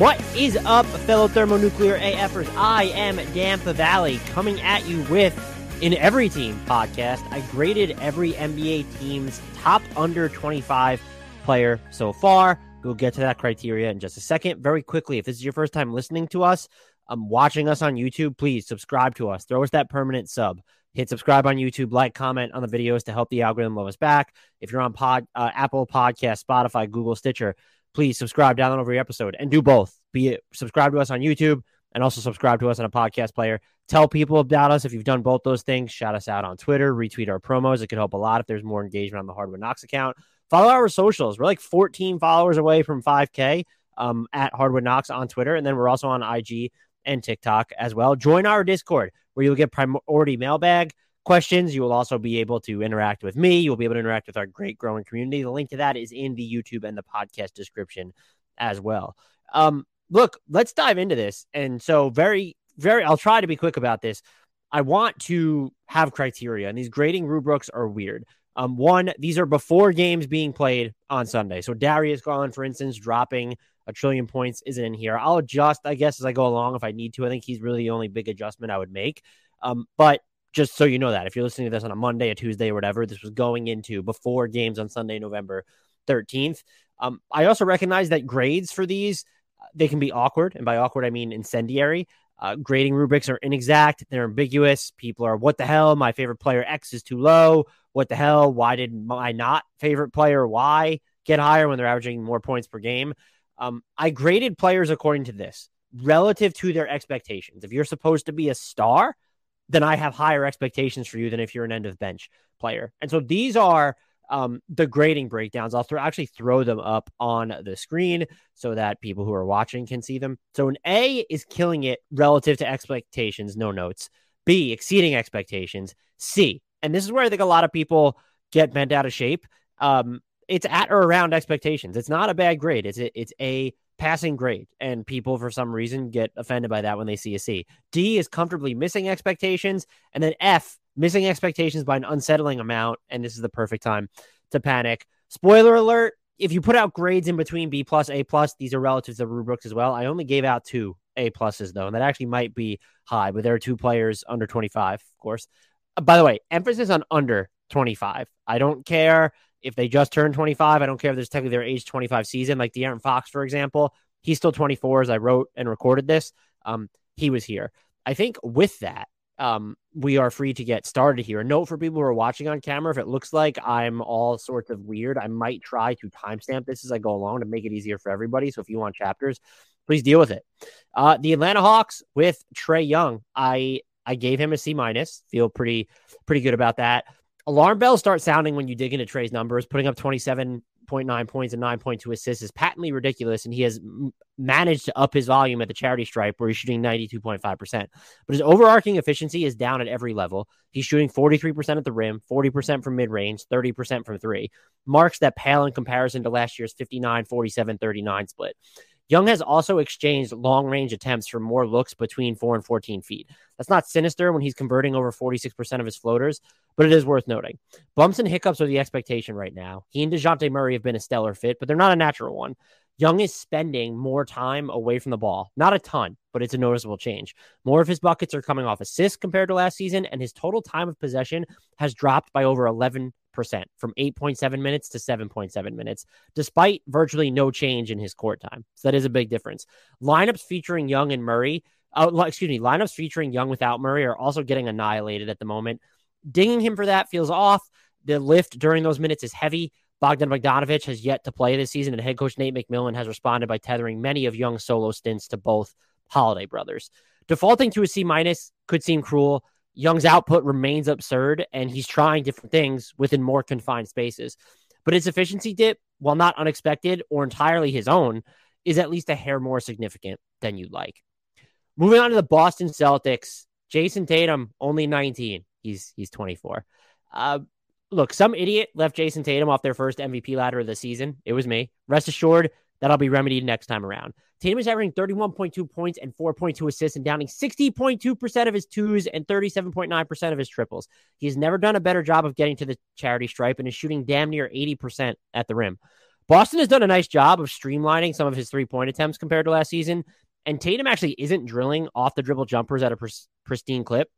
What is up, fellow thermonuclear AFers? I am Dan Valley coming at you with in Every Team podcast. I graded every NBA team's top under 25 player so far. We'll get to that criteria in just a second. Very quickly, if this is your first time listening to us, um, watching us on YouTube, please subscribe to us. Throw us that permanent sub. Hit subscribe on YouTube, like, comment on the videos to help the algorithm love us back. If you're on Pod, uh, Apple Podcast, Spotify, Google, Stitcher, please subscribe, download every episode, and do both. Be it subscribe to us on YouTube and also subscribe to us on a podcast player. Tell people about us if you've done both those things. Shout us out on Twitter, retweet our promos. It could help a lot if there's more engagement on the Hardwood Knocks account. Follow our socials. We're like 14 followers away from 5K um, at Hardwood Knocks on Twitter, and then we're also on IG and TikTok as well. Join our Discord where you'll get priority mailbag questions. You will also be able to interact with me. You'll be able to interact with our great growing community. The link to that is in the YouTube and the podcast description as well. Um, look, let's dive into this. And so, very, very, I'll try to be quick about this. I want to have criteria, and these grading rubrics are weird. Um, one, these are before games being played on Sunday. So Darius Garland, for instance, dropping a trillion points isn't in here. I'll adjust, I guess, as I go along if I need to. I think he's really the only big adjustment I would make. Um, but just so you know that if you're listening to this on a Monday, a Tuesday, or whatever, this was going into before games on Sunday, November 13th. Um, I also recognize that grades for these uh, they can be awkward, and by awkward I mean incendiary. Uh, grading rubrics are inexact, they're ambiguous. People are, what the hell? My favorite player X is too low. What the hell? Why did my not favorite player Y get higher when they're averaging more points per game? Um, I graded players according to this relative to their expectations. If you're supposed to be a star, then I have higher expectations for you than if you're an end of bench player. And so these are um, the grading breakdowns. I'll th- actually throw them up on the screen so that people who are watching can see them. So an A is killing it relative to expectations, no notes. B, exceeding expectations. C, and this is where I think a lot of people get bent out of shape. Um, it's at or around expectations. It's not a bad grade. It's a, it's a passing grade, and people for some reason get offended by that when they see a C. D is comfortably missing expectations, and then F missing expectations by an unsettling amount, and this is the perfect time to panic. Spoiler alert: if you put out grades in between B plus, A plus, these are relative to rubrics as well. I only gave out two A pluses though, and that actually might be high, but there are two players under 25, of course. By the way, emphasis on under 25. I don't care if they just turned 25, I don't care if there's technically their age 25 season, like De'Aaron Fox, for example. He's still 24 as I wrote and recorded this. Um, he was here. I think with that, um, we are free to get started here. Note for people who are watching on camera, if it looks like I'm all sorts of weird, I might try to timestamp this as I go along to make it easier for everybody. So if you want chapters, please deal with it. Uh, the Atlanta Hawks with Trae Young, I I gave him a C minus. Feel pretty pretty good about that alarm bells start sounding when you dig into Trae's numbers. Putting up 27.9 points and 9.2 assists is patently ridiculous, and he has m- managed to up his volume at the charity stripe where he's shooting 92.5%. But his overarching efficiency is down at every level. He's shooting 43% at the rim, 40% from mid range, 30% from three. Marks that pale in comparison to last year's 59, 47, 39 split. Young has also exchanged long range attempts for more looks between 4 and 14 feet. That's not sinister when he's converting over 46% of his floaters, but it is worth noting. Bumps and hiccups are the expectation right now. He and Dejounte Murray have been a stellar fit, but they're not a natural one. Young is spending more time away from the ball. Not a ton, but it's a noticeable change. More of his buckets are coming off assists compared to last season, and his total time of possession has dropped by over 11 from 8.7 minutes to 7.7 minutes, despite virtually no change in his court time. So that is a big difference. Lineups featuring Young and Murray, uh, excuse me, lineups featuring Young without Murray are also getting annihilated at the moment. Dinging him for that feels off. The lift during those minutes is heavy. Bogdan Bogdanovich has yet to play this season, and head coach Nate McMillan has responded by tethering many of Young's solo stints to both Holiday brothers. Defaulting to a C minus could seem cruel. Young's output remains absurd, and he's trying different things within more confined spaces. But his efficiency dip, while not unexpected or entirely his own, is at least a hair more significant than you'd like. Moving on to the Boston Celtics, Jayson Tatum, only 19. He's he's 24. Uh, look, some idiot left Jayson Tatum off their first MVP ladder of the season. It was me. Rest assured, that'll be remedied next time around. Tatum is averaging 31.2 points and 4.2 assists and downing 60.2% of his twos and 37.9% of his triples. He has never done a better job of getting to the charity stripe and is shooting damn near 80% at the rim. Boston has done a nice job of streamlining some of his three point attempts compared to last season. And Tatum actually isn't drilling off the dribble jumpers at a pr- pristine clip.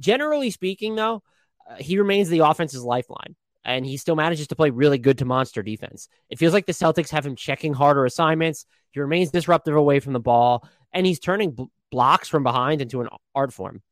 Generally speaking, though, uh, he remains the offense's lifeline and he still manages to play really good to monster defense. It feels like the Celtics have him checking harder assignments. He remains disruptive away from the ball, and he's turning b- blocks from behind into an art form.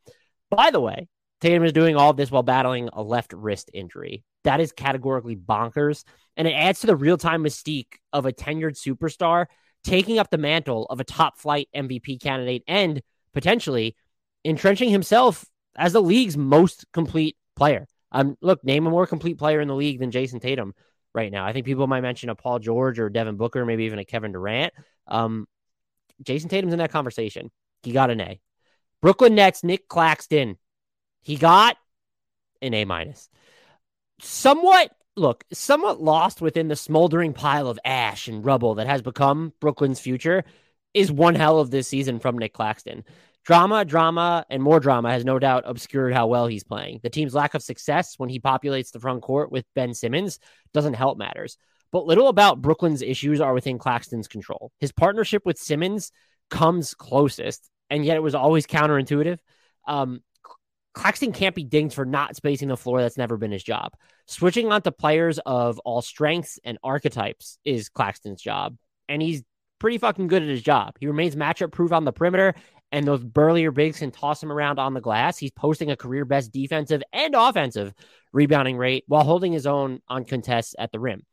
By the way, Tatum is doing all this while battling a left wrist injury. That is categorically bonkers, and it adds to the real time mystique of a tenured superstar taking up the mantle of a top flight MVP candidate and potentially entrenching himself as the league's most complete player. Um, look, name a more complete player in the league than Jayson Tatum right now. I think people might mention a Paul George or Devin Booker, maybe even a Kevin Durant. Um, Jayson Tatum's in that conversation. He got an A. Brooklyn Nets, Nick Claxton. He got an A minus. Somewhat, look, somewhat lost within the smoldering pile of ash and rubble that has become Brooklyn's future is one hell of this season from Nick Claxton. Drama, drama, and more drama has no doubt obscured how well he's playing. The team's lack of success when he populates the front court with Ben Simmons doesn't help matters. But little about Brooklyn's issues are within Claxton's control. His partnership with Simmons comes closest, and yet it was always counterintuitive. Um, Claxton can't be dinged for not spacing the floor. That's never been his job. Switching onto players of all strengths and archetypes is Claxton's job, and he's pretty fucking good at his job. He remains matchup proof on the perimeter and those burlier bigs can toss him around on the glass. He's posting a career best defensive and offensive rebounding rate while holding his own on contests at the rim.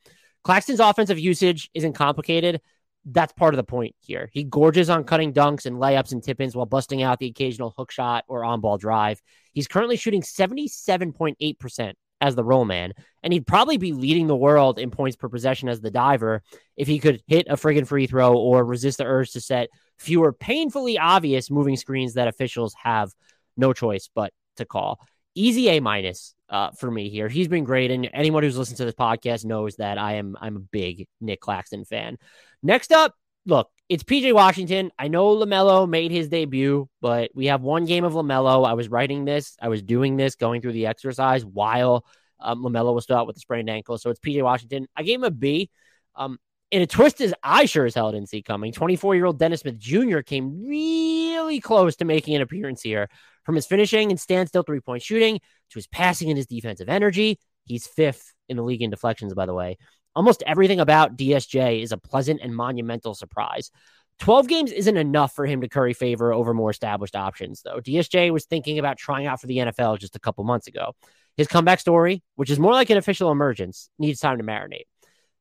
Claxton's offensive usage isn't complicated. That's part of the point here. He gorges on cutting dunks and layups and tip ins while busting out the occasional hook shot or on ball drive. He's currently shooting 77.8% as the roll man, and he'd probably be leading the world in points per possession as the diver if he could hit a friggin' free throw or resist the urge to set fewer painfully obvious moving screens that officials have no choice but to call. Easy A minus uh, for me here. He's been great, and anyone who's listened to this podcast knows that I am I'm a big Nick Claxton fan. Next up, look, it's PJ Washington. I know LaMelo made his debut, but we have one game of LaMelo. I was writing this, I was doing this, going through the exercise while um, LaMelo was still out with a sprained ankle. So it's PJ Washington. I gave him a B. Um, in a twist as I sure as hell didn't see coming, 24 year old Dennis Smith Jr. came really close to making an appearance here. From his finishing and standstill three point shooting to his passing and his defensive energy, he's fifth in the league in deflections, by the way. Almost everything about DSJ is a pleasant and monumental surprise. 12 games isn't enough for him to curry favor over more established options, though. DSJ was thinking about trying out for the NFL just a couple months ago. His comeback story, which is more like an official emergence, needs time to marinate.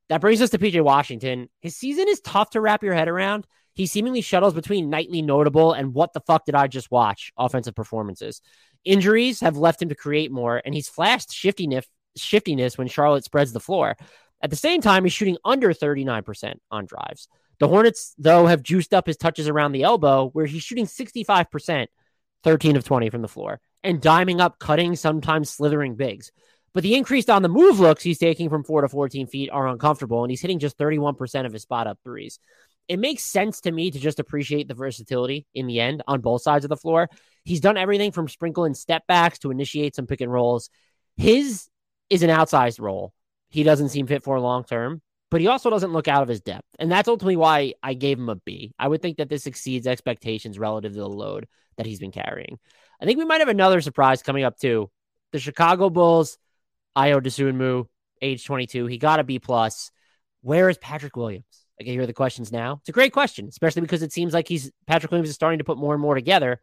That brings us to PJ Washington. His season is tough to wrap your head around. He seemingly shuttles between nightly notable and what the fuck did I just watch offensive performances. Injuries have left him to create more, and he's flashed shiftiness, shiftiness when Charlotte spreads the floor. At the same time, he's shooting under 39% on drives. The Hornets, though, have juiced up his touches around the elbow, where he's shooting 65%, 13 of 20 from the floor, and diming up, cutting, sometimes slithering bigs. But the increased on the move looks he's taking from 4 to 14 feet are uncomfortable, and he's hitting just 31% of his spot up threes. It makes sense to me to just appreciate the versatility in the end on both sides of the floor. He's done everything from sprinkling step backs to initiate some pick and rolls. His is an outsized role he doesn't seem fit for long term, but he also doesn't look out of his depth. And that's ultimately why I gave him a B. I would think that this exceeds expectations relative to the load that he's been carrying. I think we might have another surprise coming up too. The Chicago Bulls, Ayo Dosunmu, age 22, he got a B plus. Where is Patrick Williams? I can hear the questions now. It's a great question, especially because it seems like he's Patrick Williams is starting to put more and more together.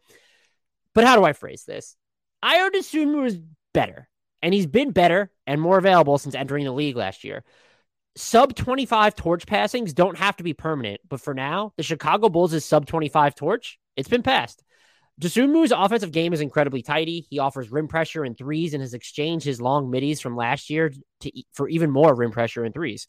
But how do I phrase this? Ayo Dosunmu is better and he's been better and more available since entering the league last year. Sub 25 torch passings don't have to be permanent, but for now, the Chicago Bulls' sub 25 torch, it's been passed. Dosunmu's offensive game is incredibly tidy. He offers rim pressure and threes and has exchanged his long middies from last year to, for even more rim pressure and threes.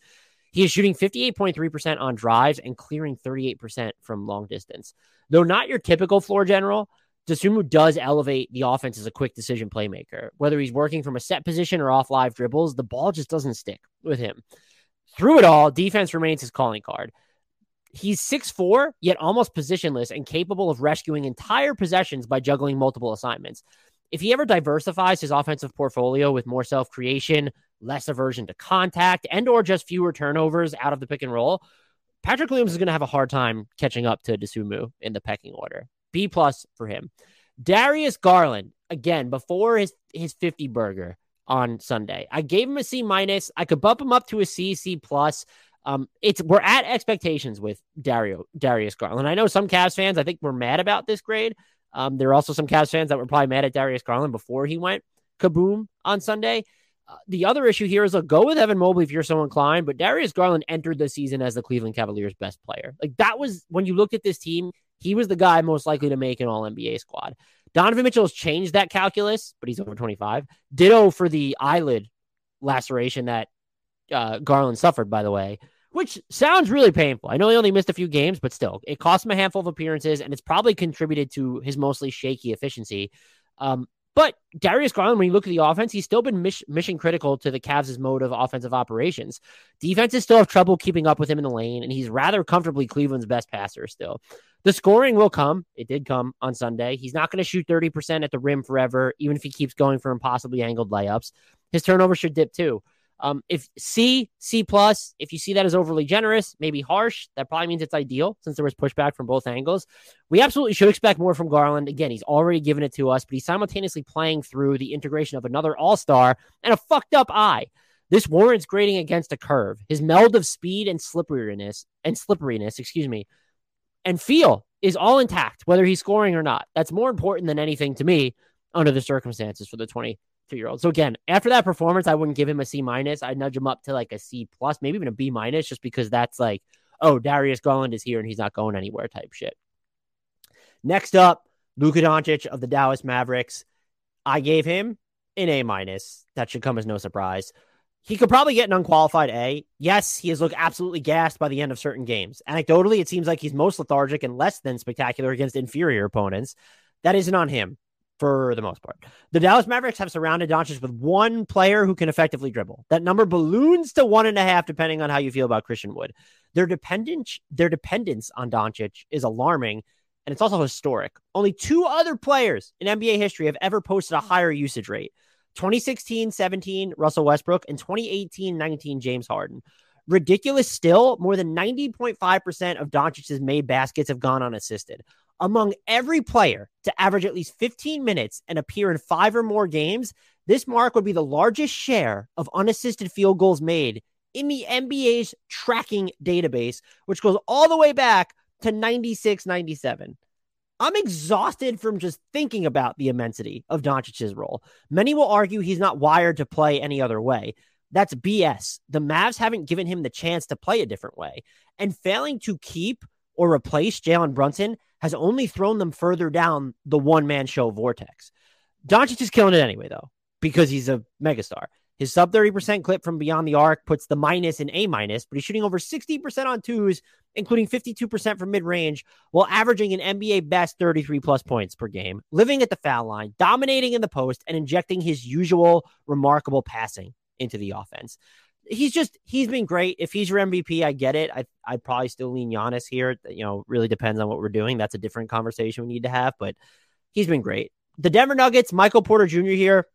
He is shooting 58.3% on drives and clearing 38% from long distance. Though not your typical floor general, Dosunmu does elevate the offense as a quick decision playmaker. Whether he's working from a set position or off live dribbles, the ball just doesn't stick with him. Through it all, defense remains his calling card. He's 6'4, yet almost positionless and capable of rescuing entire possessions by juggling multiple assignments. if he ever diversifies his offensive portfolio with more self creation, less aversion to contact, and or just fewer turnovers out of the pick and roll, Patrick Williams is going to have a hard time catching up to Dosunmu in the pecking order. B plus for him. Darius Garland, again, before his, his 50 burger on Sunday, I gave him a C minus. I could bump him up to a C, C plus. Um, it's we're at expectations with Dario Darius Garland. I know some Cavs fans, I think, were mad about this grade. Um, there are also some Cavs fans that were probably mad at Darius Garland before he went kaboom on Sunday. Uh, the other issue here is a go with Evan Mobley if you're so inclined, but Darius Garland entered the season as the Cleveland Cavaliers' best player. Like that was when you looked at this team, he was the guy most likely to make an All NBA squad. Donovan Mitchell has changed that calculus, but he's over 25. Ditto for the eyelid laceration that uh, Garland suffered, by the way, which sounds really painful. I know he only missed a few games, but still, it cost him a handful of appearances, and it's probably contributed to his mostly shaky efficiency. Um, but Darius Garland, when you look at the offense, he's still been mission critical to the Cavs' mode of offensive operations. Defenses still have trouble keeping up with him in the lane, and he's rather comfortably Cleveland's best passer still. The scoring will come. It did come on Sunday. He's not going to shoot 30% at the rim forever, even if he keeps going for impossibly angled layups. His turnover should dip too. Um, if C, C plus, if you see that as overly generous, maybe harsh, that probably means it's ideal since there was pushback from both angles. We absolutely should expect more from Garland. Again, he's already given it to us, but he's simultaneously playing through the integration of another all star and a fucked up eye. This warrants grading against a curve. His meld of speed and slipperiness and slipperiness, excuse me, and feel is all intact, whether he's scoring or not. That's more important than anything to me under the circumstances for the 22 year old. So again, after that performance, I wouldn't give him a C minus. I'd nudge him up to like a C plus, maybe even a B minus, just because that's like, oh, Darius Garland is here and he's not going anywhere type shit. Next up, Luka Doncic of the Dallas Mavericks. I gave him an A minus. That should come as no surprise. He could probably get an unqualified A. Yes, he has looked absolutely gassed by the end of certain games. Anecdotally, it seems like he's most lethargic and less than spectacular against inferior opponents. That isn't on him for the most part. The Dallas Mavericks have surrounded Doncic with one player who can effectively dribble. That number balloons to one and a half, depending on how you feel about Christian Wood. Their dependence, their dependence on Doncic is alarming, and it's also historic. Only two other players in NBA history have ever posted a higher usage rate. 2016-17 Russell Westbrook and 2018-19 James Harden. Ridiculous still, more than 90.5% of Doncic's made baskets have gone unassisted among every player to average at least 15 minutes and appear in five or more games, this mark would be the largest share of unassisted field goals made in the NBA's tracking database, which goes all the way back to 96 97. I'm exhausted from just thinking about the immensity of Doncic's role. Many will argue he's not wired to play any other way. That's BS. The Mavs haven't given him the chance to play a different way. And failing to keep or replace Jalen Brunson has only thrown them further down the one man show vortex. Doncic is killing it anyway, though, because he's a megastar. His sub 30% clip from beyond the arc puts the minus in A minus, but he's shooting over 60% on twos, including 52% from mid range, while averaging an NBA best 33 plus points per game, living at the foul line, dominating in the post, and injecting his usual remarkable passing into the offense he's just he's been great. If he's your MVP, I get it. I I'd probably still lean Giannis here. You know, really depends on what we're doing. That's a different conversation we need to have, but he's been great. The Denver Nuggets, Michael Porter Jr. here.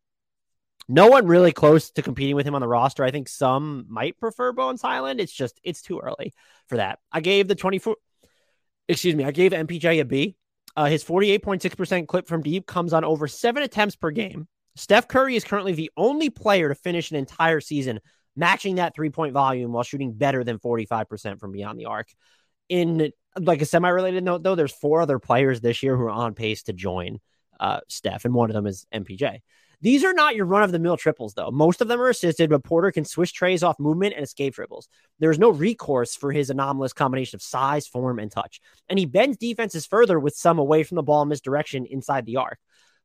No one really close to competing with him on the roster. I think some might prefer Bones Hyland. It's just it's too early for that. I gave the 24 excuse me, I gave MPJ a B. Uh, his 48.6% clip from deep comes on over seven attempts per game. Steph Curry is currently the only player to finish an entire season matching that three point volume while shooting better than 45% from beyond the arc. In like a semi related note, though, there's four other players this year who are on pace to join uh, Steph, and one of them is MPJ. These are not your run of the mill triples, though. Most of them are assisted, but Porter can switch treys off movement and escape dribbles. There is no recourse for his anomalous combination of size, form, and touch. And he bends defenses further with some away from the ball misdirection inside the arc.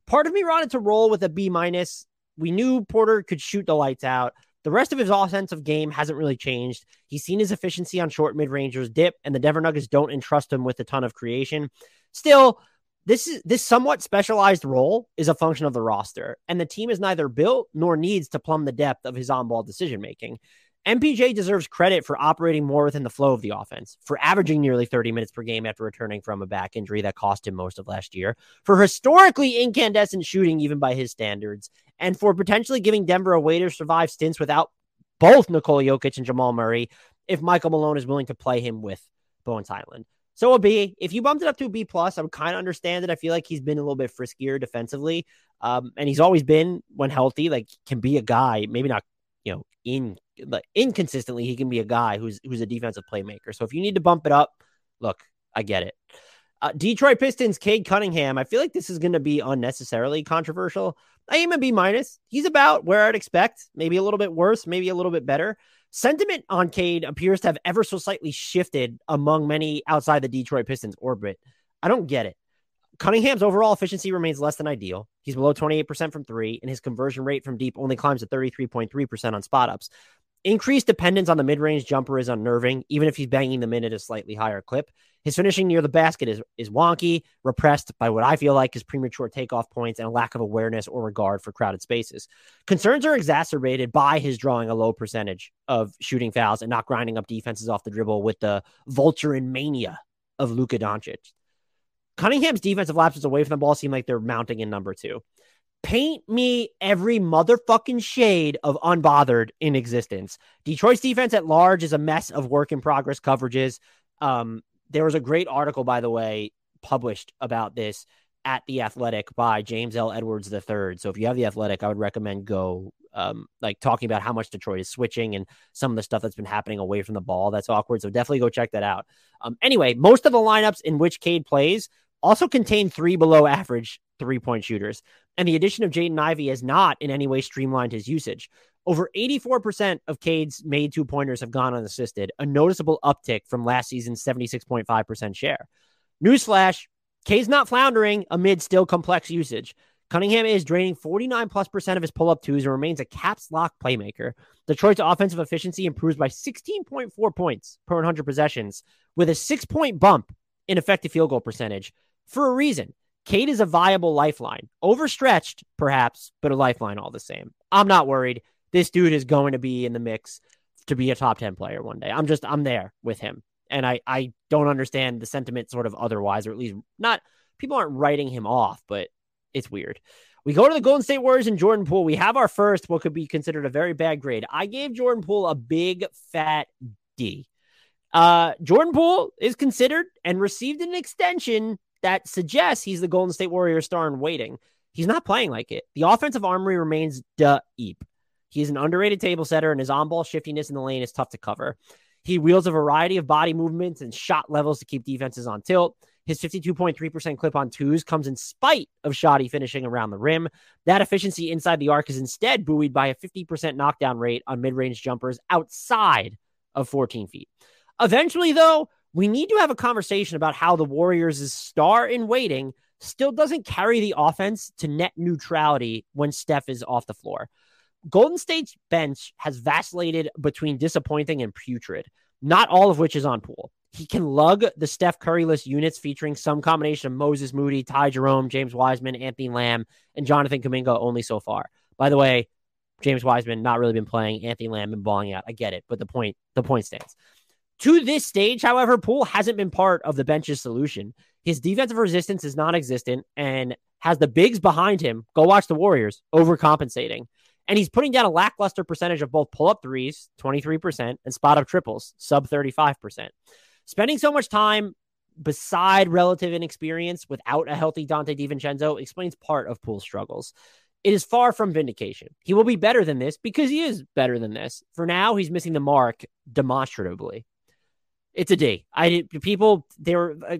Part of me wanted to roll with a B minus. We knew Porter could shoot the lights out. The rest of his offensive game hasn't really changed. He's seen his efficiency on short mid rangers dip, and the Denver Nuggets don't entrust him with a ton of creation. Still, this is this somewhat specialized role is a function of the roster, and the team is neither built nor needs to plumb the depth of his on-ball decision making. MPJ deserves credit for operating more within the flow of the offense, for averaging nearly 30 minutes per game after returning from a back injury that cost him most of last year, for historically incandescent shooting, even by his standards, and for potentially giving Denver a way to survive stints without both Nikola Jokic and Jamal Murray if Michael Malone is willing to play him with Bones Hyland. So a B. If you bumped it up to a B plus, I would kind of understand it. I feel like he's been a little bit friskier defensively, um, and he's always been when healthy, like can be a guy. Maybe not, you know, in like inconsistently, he can be a guy who's who's a defensive playmaker. So if you need to bump it up, look, I get it. Uh, Detroit Pistons, Cade Cunningham. I feel like this is going to be unnecessarily controversial. I am a B minus. He's about where I'd expect, maybe a little bit worse, maybe a little bit better. Sentiment on Cade appears to have ever so slightly shifted among many outside the Detroit Pistons orbit. I don't get it. Cunningham's overall efficiency remains less than ideal. He's below 28% from three, and his conversion rate from deep only climbs to 33.3% on spot ups. Increased dependence on the mid range jumper is unnerving, even if he's banging them in at a slightly higher clip. His finishing near the basket is, is wonky, repressed by what I feel like is premature takeoff points and a lack of awareness or regard for crowded spaces. Concerns are exacerbated by his drawing a low percentage of shooting fouls and not grinding up defenses off the dribble with the vulture and mania of Luka Doncic. Cunningham's defensive lapses away from the ball seem like they're mounting in number two paint me every motherfucking shade of unbothered in existence. Detroit's defense at large is a mess of work in progress coverages. Um, there was a great article, by the way, published about this at the Athletic by James L. Edwards III. So if you have the Athletic, I would recommend go um, like talking about how much Detroit is switching and some of the stuff that's been happening away from the ball. That's awkward. So definitely go check that out. Um, anyway, most of the lineups in which Cade plays also contain three below average three point shooters. And the addition of Jaden Ivey has not in any way streamlined his usage. Over 84% of Cade's made two pointers have gone unassisted, a noticeable uptick from last season's 76.5% share. Newsflash Cade's not floundering amid still complex usage. Cunningham is draining 49 plus percent of his pull up twos and remains a caps lock playmaker. Detroit's offensive efficiency improves by 16.4 points per 100 possessions, with a six point bump in effective field goal percentage for a reason. Cade is a viable lifeline. Overstretched, perhaps, but a lifeline all the same. I'm not worried. This dude is going to be in the mix to be a top 10 player one day. I'm just, I'm there with him. And I, I don't understand the sentiment sort of otherwise, or at least not, people aren't writing him off, but it's weird. We go to the Golden State Warriors and Jordan Poole. We have our first, what could be considered a very bad grade. I gave Jordan Poole a big fat D. Uh, Jordan Poole is considered and received an extension that suggests he's the Golden State Warrior star in waiting. He's not playing like it. The offensive armory remains deep. He's an underrated table setter, and his on ball shiftiness in the lane is tough to cover. He wields a variety of body movements and shot levels to keep defenses on tilt. His 52.3% clip on twos comes in spite of shoddy finishing around the rim. That efficiency inside the arc is instead buoyed by a 50% knockdown rate on mid range jumpers outside of 14 feet. Eventually, though, we need to have a conversation about how the Warriors' star in waiting still doesn't carry the offense to net neutrality when Steph is off the floor. Golden State's bench has vacillated between disappointing and putrid, not all of which is on Poole. He can lug the Steph Curryless units featuring some combination of Moses Moody, Ty Jerome, James Wiseman, Anthony Lamb, and Jonathan Kuminga only so far. By the way, James Wiseman not really been playing. Anthony Lamb been balling out. I get it, but the point the point stands. To this stage, however, Poole hasn't been part of the bench's solution. His defensive resistance is non existent and has the bigs behind him. Go watch the Warriors overcompensating. And he's putting down a lackluster percentage of both pull up threes, 23%, and spot up triples, sub 35%. Spending so much time beside relative inexperience without a healthy Donte DiVincenzo explains part of Poole's struggles. It is far from vindication. He will be better than this because he is better than this. For now, he's missing the mark demonstratively. It's a D. I people they're uh,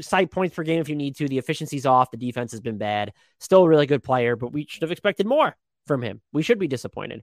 cite points per game if you need to. The efficiency's off. The defense has been bad. Still a really good player, but we should have expected more from him. We should be disappointed.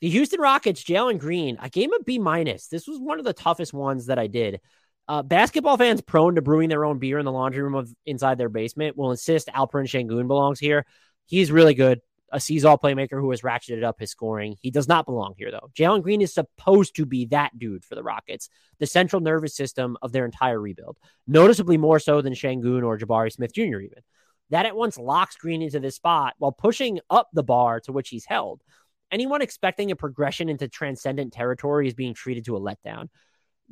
The Houston Rockets, Jalen Green, I gave him a B minus. This was one of the toughest ones that I did. Uh, basketball fans prone to brewing their own beer in the laundry room of inside their basement will insist Alperen Sengun belongs here. He's really good a sees all playmaker who has ratcheted up his scoring. He does not belong here, though. Jalen Green is supposed to be that dude for the Rockets, the central nervous system of their entire rebuild, noticeably more so than Sengun or Jabari Smith Jr., even. That at once locks Green into this spot while pushing up the bar to which he's held. anyone expecting a progression into transcendent territory is being treated to a letdown.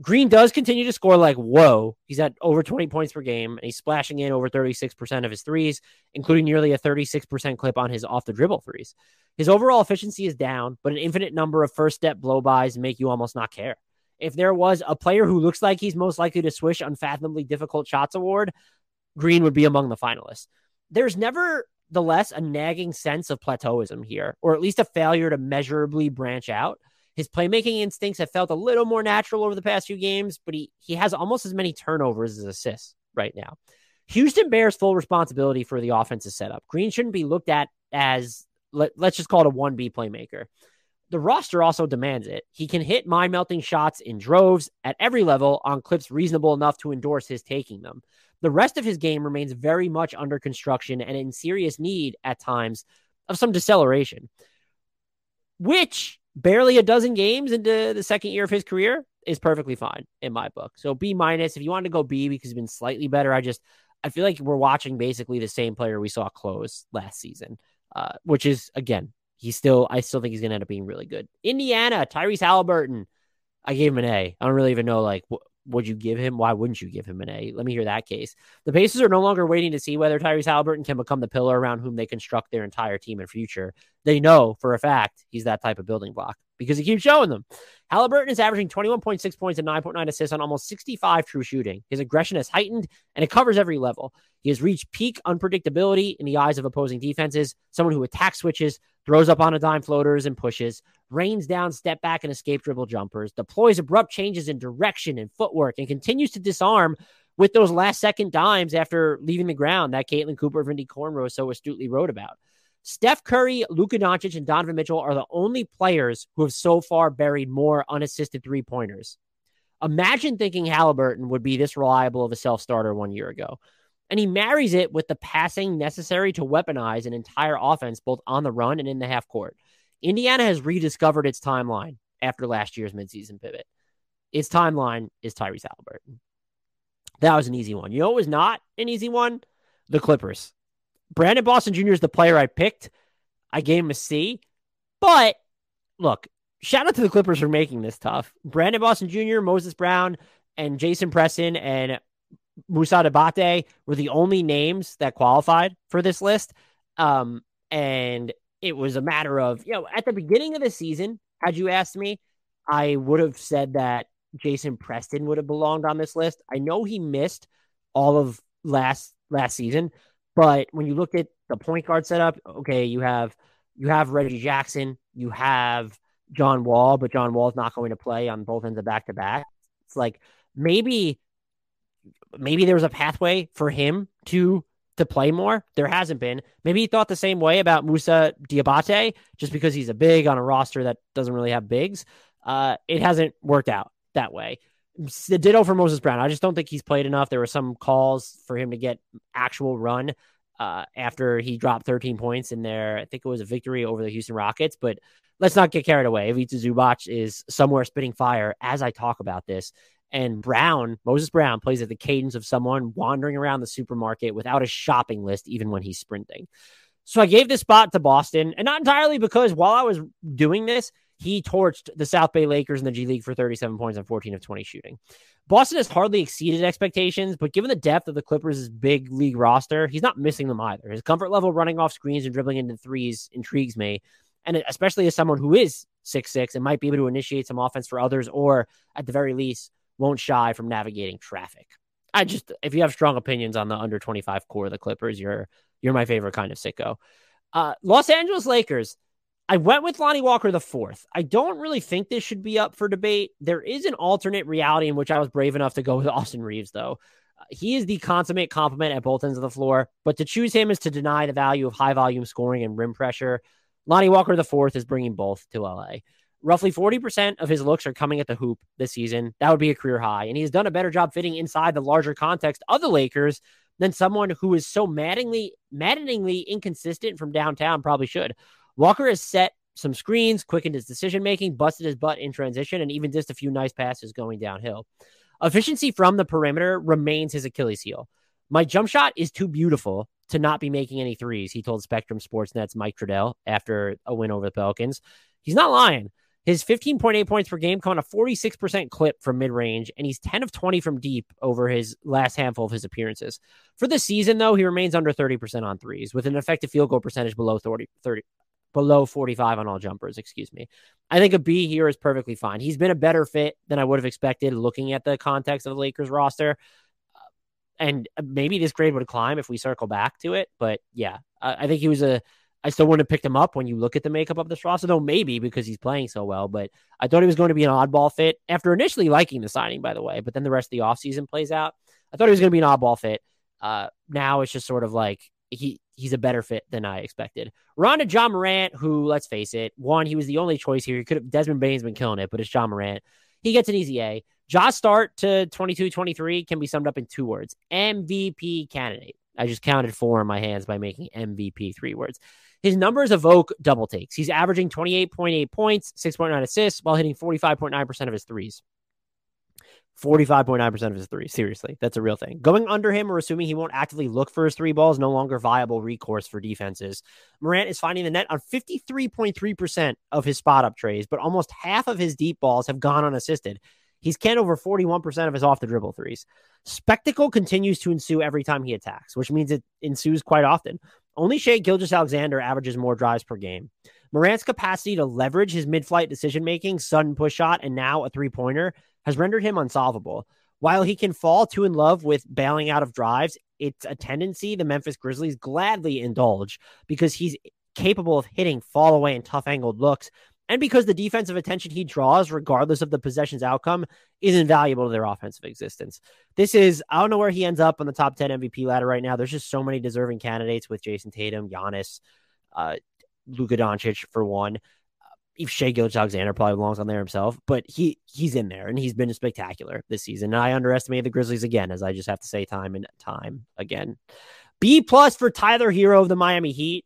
Green does continue to score like whoa. He's at over 20 points per game and he's splashing in over 36% of his threes, including nearly a 36% clip on his off the dribble threes. His overall efficiency is down, but an infinite number of first step blow bys make you almost not care. If there was a player who looks like he's most likely to swish unfathomably difficult shots award, Green would be among the finalists. There's never the less a nagging sense of plateauism here, or at least a failure to measurably branch out. His playmaking instincts have felt a little more natural over the past few games, but he, he has almost as many turnovers as assists right now. Houston bears full responsibility for the offensive setup. Green shouldn't be looked at as, let, let's just call it a 1B playmaker. The roster also demands it. He can hit mind melting shots in droves at every level on clips reasonable enough to endorse his taking them. The rest of his game remains very much under construction and in serious need at times of some deceleration, which barely a dozen games into the second year of his career is perfectly fine in my book. So B minus if you want to go B because he's been slightly better. I just I feel like we're watching basically the same player we saw close last season, uh, which is again he's still I still think he's gonna end up being really good. Indiana Tyrese Halliburton, I gave him an A. I don't really even know like would you give him? Why wouldn't you give him an A? Let me hear that case. The Pacers are no longer waiting to see whether Tyrese Halliburton can become the pillar around whom they construct their entire team and future. They know for a fact he's that type of building block because he keeps showing them. Halliburton is averaging 21.6 points and 9.9 assists on almost 65 true shooting. His aggression has heightened and it covers every level. He has reached peak unpredictability in the eyes of opposing defenses, someone who attacks switches, throws up on a dime floaters and pushes, rains down step back and escape dribble jumpers, deploys abrupt changes in direction and footwork, and continues to disarm with those last second dimes after leaving the ground that Caitlin Cooper, Vindy Cornrow so astutely wrote about. Steph Curry, Luka Doncic, and Donovan Mitchell are the only players who have so far buried more unassisted three pointers. Imagine thinking Halliburton would be this reliable of a self starter one year ago. And he marries it with the passing necessary to weaponize an entire offense, both on the run and in the half court. Indiana has rediscovered its timeline after last year's midseason pivot. Its timeline is Tyrese Halliburton. That was an easy one. You know, it was not an easy one. The Clippers. Brandon Boston Jr. is the player I picked. I gave him a C. But look, shout out to the Clippers for making this tough. Brandon Boston Jr., Moses Brown, and Jason Preston and Moussa Diabate were the only names that qualified for this list. Um, and it was a matter of, you know, at the beginning of the season, had you asked me, I would have said that Jason Preston would have belonged on this list. I know he missed all of last last season, but when you look at the point guard setup, okay, you have you have Reggie Jackson, you have John Wall, but John Wall's not going to play on both ends of back to back. It's like maybe maybe there was a pathway for him to to play more. There hasn't been. Maybe he thought the same way about Moussa Diabate, just because he's a big on a roster that doesn't really have bigs. Uh, it hasn't worked out that way. The ditto for Moses Brown. I just don't think he's played enough. There were some calls for him to get actual run uh, after he dropped 13 points in there. I think it was a victory over the Houston Rockets, but let's not get carried away. Ivica Zubac is somewhere spitting fire as I talk about this. And Brown, Moses Brown, plays at the cadence of someone wandering around the supermarket without a shopping list, even when he's sprinting. So I gave this spot to Boston, and not entirely because while I was doing this, he torched the South Bay Lakers in the G League for 37 points on 14 of 20 shooting. Boston has hardly exceeded expectations, but given the depth of the Clippers' big league roster, he's not missing them either. His comfort level running off screens and dribbling into threes intrigues me. And especially as someone who is six six and might be able to initiate some offense for others, or at the very least, won't shy from navigating traffic. I just, if you have strong opinions on the under 25 core of the Clippers, you're you're my favorite kind of sicko. Uh, Los Angeles Lakers. I went with Lonnie Walker the fourth. I don't really think this should be up for debate. There is an alternate reality in which I was brave enough to go with Austin Reaves, though. Uh, he is the consummate complement at both ends of the floor, but to choose him is to deny the value of high volume scoring and rim pressure. Lonnie Walker the fourth is bringing both to LA. Roughly 40% of his looks are coming at the hoop this season. That would be a career high. And he's done a better job fitting inside the larger context of the Lakers than someone who is so maddeningly, maddeningly inconsistent from downtown probably should. Walker has set some screens, quickened his decision making, busted his butt in transition, and even just a few nice passes going downhill. Efficiency from the perimeter remains his Achilles heel. My jump shot is too beautiful to not be making any threes, he told Spectrum Sportsnet's Mike Trudell after a win over the Pelicans. He's not lying. His 15.8 points per game come on a 46% clip from mid range, and he's 10 of 20 from deep over his last handful of his appearances. For the season, though, he remains under 30% on threes with an effective field goal percentage below 30, 30 below 45 on all jumpers, excuse me. I think a B here is perfectly fine. He's been a better fit than I would have expected looking at the context of the Lakers roster. And maybe this grade would climb if we circle back to it. But yeah, I think he was a I still wouldn't have picked him up when you look at the makeup of this roster, though maybe because he's playing so well. But I thought he was going to be an oddball fit after initially liking the signing, by the way. But then the rest of the offseason plays out. I thought he was going to be an oddball fit. Uh, now it's just sort of like he he's a better fit than I expected. Ron Ja Morant, who let's face it, one he was the only choice here. He could have Desmond Bane's been killing it, but it's Ja Morant. He gets an easy A. Josh start to 22-23 can be summed up in two words: MVP candidate. I just counted four in my hands by making MVP three words. His numbers evoke double takes. He's averaging 28.8 points, 6.9 assists, while hitting 45.9% of his threes. 45.9% of his threes. Seriously, that's a real thing. Going under him or assuming he won't actively look for his three balls no longer viable recourse for defenses. Morant is finding the net on 53.3% of his spot up treys, but almost half of his deep balls have gone unassisted. He's canned over 41% of his off the dribble threes. Spectacle continues to ensue every time he attacks, which means it ensues quite often. Only Shai Gilgeous-Alexander averages more drives per game. Morant's capacity to leverage his mid flight decision making, sudden push shot, and now a three pointer has rendered him unsolvable. While he can fall too in love with bailing out of drives, it's a tendency the Memphis Grizzlies gladly indulge because he's capable of hitting fall away and tough angled looks and because the defensive attention he draws, regardless of the possession's outcome, is invaluable to their offensive existence. This is, I don't know where he ends up on the top 10 MVP ladder right now. There's just so many deserving candidates with Jayson Tatum, Giannis, uh, Luka Doncic for one. If Shai Gilgeous-Alexander probably belongs on there himself, but he he's in there and he's been spectacular this season. And I underestimated the Grizzlies again, as I just have to say time and time again. B plus for Tyler Herro of the Miami Heat.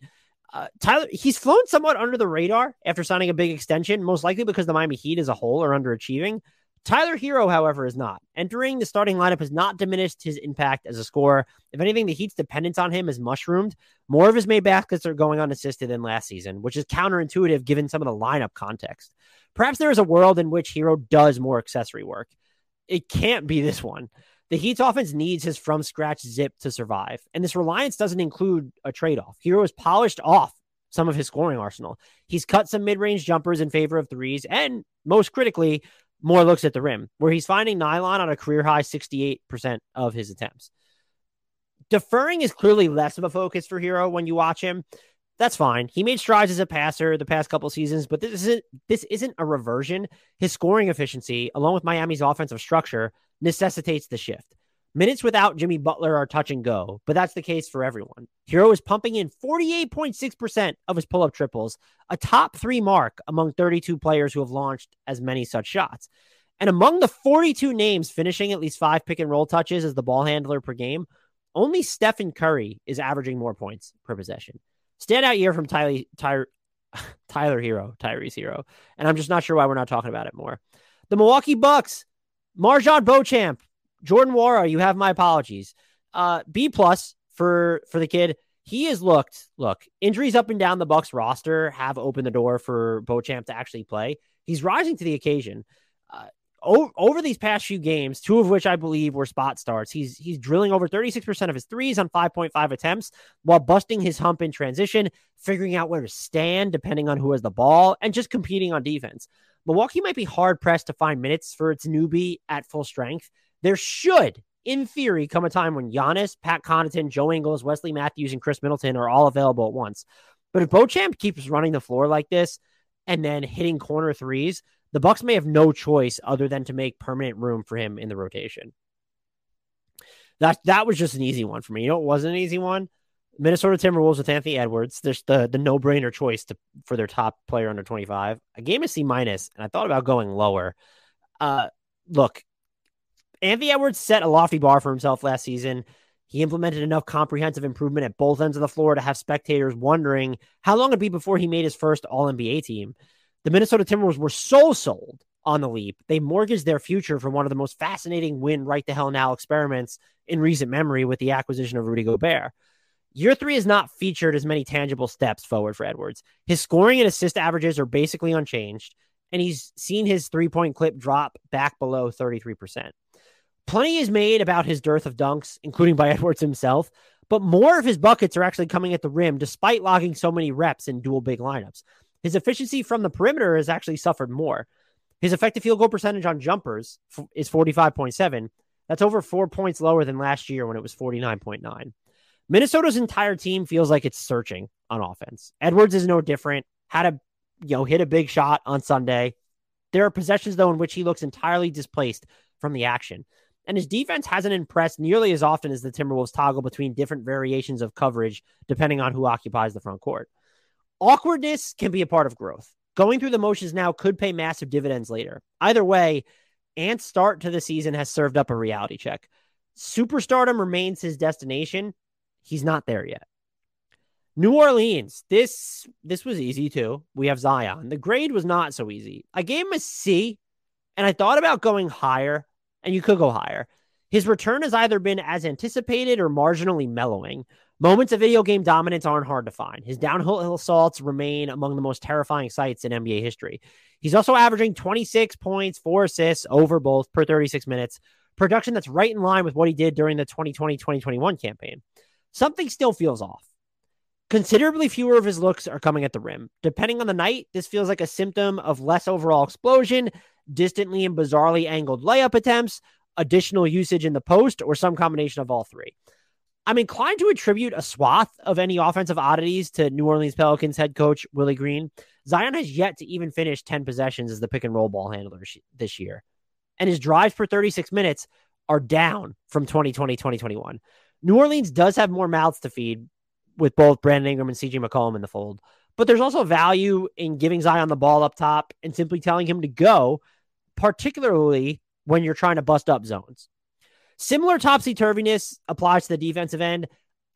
Uh, Tyler, he's flown somewhat under the radar after signing a big extension, most likely because the Miami Heat as a whole are underachieving. Tyler Herro, however, is not. Entering the starting lineup has not diminished his impact as a scorer. If anything, the Heat's dependence on him is mushroomed. More of his made baskets are going unassisted than last season, which is counterintuitive given some of the lineup context. Perhaps there is a world in which Herro does more accessory work. It can't be this one. The Heat's offense needs his from scratch zip to survive. And this reliance doesn't include a trade off. Herro has polished off some of his scoring arsenal. He's cut some mid range jumpers in favor of threes, and most critically, more looks at the rim, where he's finding nylon on a career high 68% of his attempts. Deferring is clearly less of a focus for Herro when you watch him. That's fine. He made strides as a passer the past couple seasons, but this isn't this isn't a reversion. His scoring efficiency, along with Miami's offensive structure, necessitates the shift. Minutes without Jimmy Butler are touch and go, but that's the case for everyone. Herro is pumping in 48.6% of his pull up triples, a top three mark among 32 players who have launched as many such shots. And among the 42 names finishing at least five pick and roll touches as the ball handler per game, only Stephen Curry is averaging more points per possession. Standout year from Tyler, Tyler, Tyler Herro, Tyrese Herro. And I'm just not sure why we're not talking about it more. The Milwaukee Bucks MarJon Beauchamp, Jordan Nwora, you have my apologies. Uh, B plus for for the kid. He has looked. Look, injuries up and down the Bucks roster have opened the door for Beauchamp to actually play. He's rising to the occasion. Uh, o- over these past few games, two of which I believe were spot starts, he's he's drilling over 36% of his threes on 5.5 attempts while busting his hump in transition, figuring out where to stand depending on who has the ball, and just competing on defense. Milwaukee might be hard pressed to find minutes for its newbie at full strength. There should, in theory, come a time when Giannis, Pat Connaughton, Joe Ingles, Wesley Matthews, and Khris Middleton are all available at once. But if Beauchamp keeps running the floor like this and then hitting corner threes, the Bucks may have no choice other than to make permanent room for him in the rotation. That that was just an easy one for me. You know, it wasn't an easy one. Minnesota Timberwolves with Anthony Edwards. There's the the no brainer choice to for their top player under 25. A game of C minus, and I thought about going lower. Uh, look, Anthony Edwards set a lofty bar for himself last season. He implemented enough comprehensive improvement at both ends of the floor to have spectators wondering how long it'd be before he made his first All NBA team. The Minnesota Timberwolves were so sold on the leap, they mortgaged their future for one of the most fascinating win right the hell now experiments in recent memory with the acquisition of Rudy Gobert Year three has not featured as many tangible steps forward for Edwards. His scoring and assist averages are basically unchanged, and he's seen his three point clip drop back below 33%. Plenty is made about his dearth of dunks, including by Edwards himself, but more of his buckets are actually coming at the rim despite logging so many reps in dual big lineups. His efficiency from the perimeter has actually suffered more. His effective field goal percentage on jumpers is 45.7. That's over four points lower than last year when it was 49.9. Minnesota's entire team feels like it's searching on offense. Edwards is no different. Had a you know hit a big shot on Sunday. There are possessions though in which he looks entirely displaced from the action. And his defense hasn't impressed nearly as often as the Timberwolves toggle between different variations of coverage depending on who occupies the front court. Awkwardness can be a part of growth. Going through the motions now could pay massive dividends later. Either way, Ant's start to the season has served up a reality check. Superstardom remains his destination. He's not there yet. New Orleans. This this was easy too. We have Zion. The grade was not so easy. I gave him a C, and I thought about going higher, and you could go higher. His return has either been as anticipated or marginally mellowing. Moments of video game dominance aren't hard to find. His downhill assaults remain among the most terrifying sights in NBA history. He's also averaging 26 points, four assists over both per 36 minutes, production that's right in line with what he did during the 2020 2021 campaign. Something still feels off. Considerably fewer of his looks are coming at the rim. Depending on the night, this feels like a symptom of less overall explosion, distantly and bizarrely angled layup attempts, additional usage in the post, or some combination of all three. I'm inclined to attribute a swath of any offensive oddities to New Orleans Pelicans head coach Willie Green. Zion has yet to even finish 10 possessions as the pick and roll ball handler this year. And his drives per 36 minutes are down from 2020, 2021. New Orleans does have more mouths to feed with both Brandon Ingram and CJ McCollum in the fold. But there's also value in giving Zion the ball up top and simply telling him to go, particularly when you're trying to bust up zones. Similar topsy turviness applies to the defensive end.